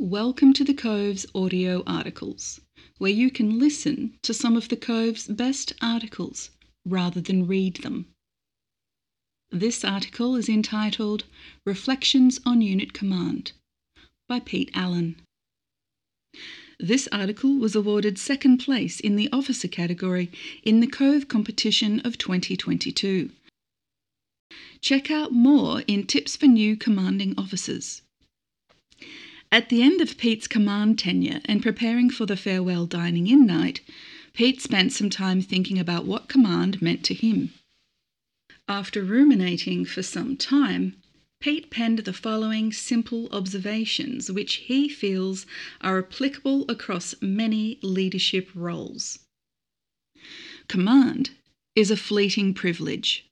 Welcome to the Cove's audio articles, where you can listen to some of the Cove's best articles rather than read them. This article is entitled Reflections on Unit Command by Pete Allan. This article was awarded second place in the officer category in the Cove competition of 2022. Check out more in Tips for New Commanding Officers. At the end of Pete's command tenure and preparing for the farewell dining in night, Pete spent some time thinking about what command meant to him. After ruminating for some time, Pete penned the following simple observations which he feels are applicable across many leadership roles. Command is a fleeting privilege.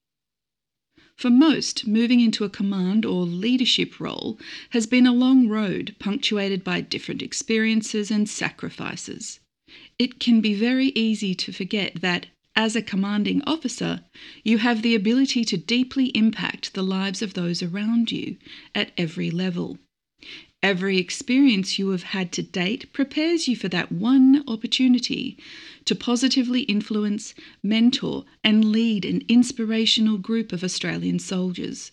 For most, moving into a command or leadership role has been a long road punctuated by different experiences and sacrifices. It can be very easy to forget that, as a commanding officer, you have the ability to deeply impact the lives of those around you at every level. Every experience you have had to date prepares you for that one opportunity to positively influence, mentor, and lead an inspirational group of Australian soldiers.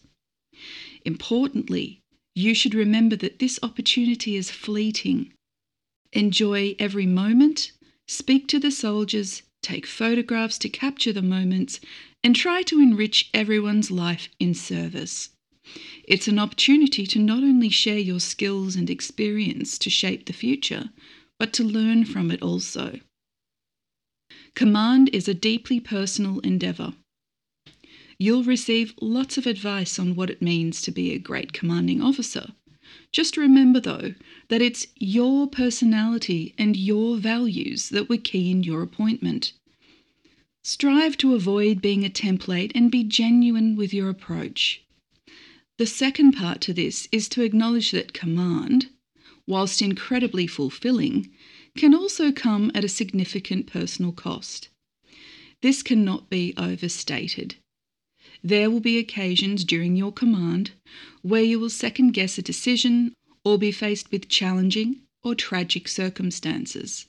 Importantly, you should remember that this opportunity is fleeting. Enjoy every moment, speak to the soldiers, take photographs to capture the moments, and try to enrich everyone's life in service. It's an opportunity to not only share your skills and experience to shape the future, but to learn from it also. Command is a deeply personal endeavour. You'll receive lots of advice on what it means to be a great commanding officer. Just remember, though, that it's your personality and your values that were key in your appointment. Strive to avoid being a template and be genuine with your approach. The second part to this is to acknowledge that command, whilst incredibly fulfilling, can also come at a significant personal cost. This cannot be overstated. There will be occasions during your command where you will second guess a decision or be faced with challenging or tragic circumstances.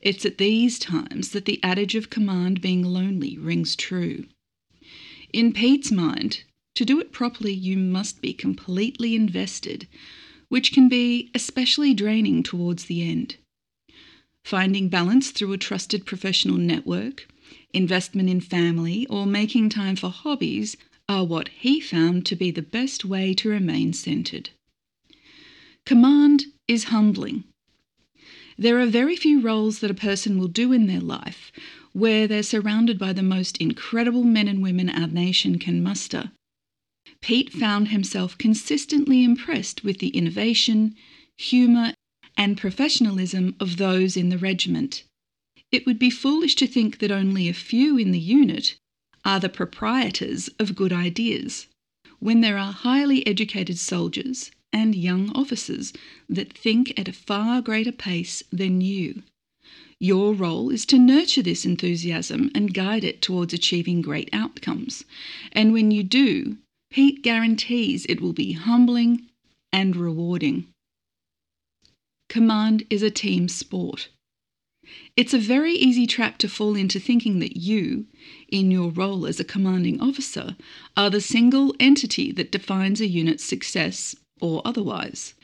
It's at these times that the adage of command being lonely rings true. In Pete's mind, to do it properly, you must be completely invested, which can be especially draining towards the end. Finding balance through a trusted professional network, investment in family, or making time for hobbies are what he found to be the best way to remain centered. Command is humbling. There are very few roles that a person will do in their life where they're surrounded by the most incredible men and women our nation can muster Pete found himself consistently impressed with the innovation, humour, and professionalism of those in the regiment. It would be foolish to think that only a few in the unit are the proprietors of good ideas, when there are highly educated soldiers and young officers that think at a far greater pace than you. Your role is to nurture this enthusiasm and guide it towards achieving great outcomes. And when you do, Pete guarantees it will be humbling and rewarding. Command is a team sport. It's a very easy trap to fall into thinking that you, in your role as a commanding officer, are the single entity that defines a unit's success or otherwise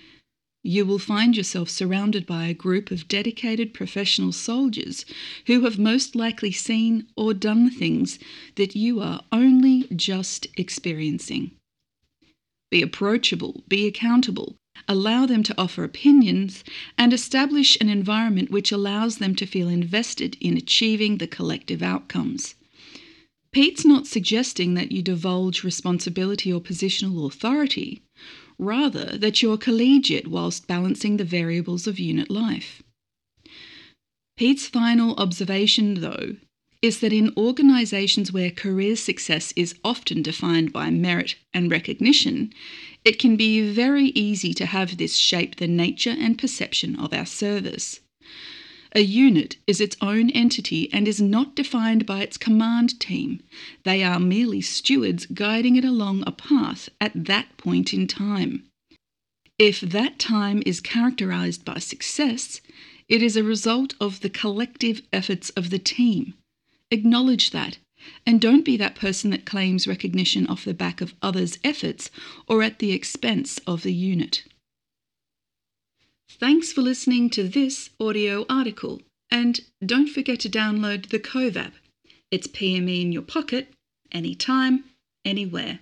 you will find yourself surrounded by a group of dedicated professional soldiers who have most likely seen or done things that you are only just experiencing. Be approachable, be accountable, allow them to offer opinions, and establish an environment which allows them to feel invested in achieving the collective outcomes. Pete's not suggesting that you divulge responsibility or positional authority rather that you're collegiate whilst balancing the variables of unit life. Pete's final observation, though, is that in organisations where career success is often defined by merit and recognition, it can be very easy to have this shape the nature and perception of our service. A unit is its own entity and is not defined by its command team. They are merely stewards guiding it along a path at that point in time. If that time is characterized by success, it is a result of the collective efforts of the team. Acknowledge that and don't be that person that claims recognition off the back of others' efforts or at the expense of the unit. Thanks for listening to this audio article, and don't forget to download the Cove app. It's PME in your pocket, anytime, anywhere.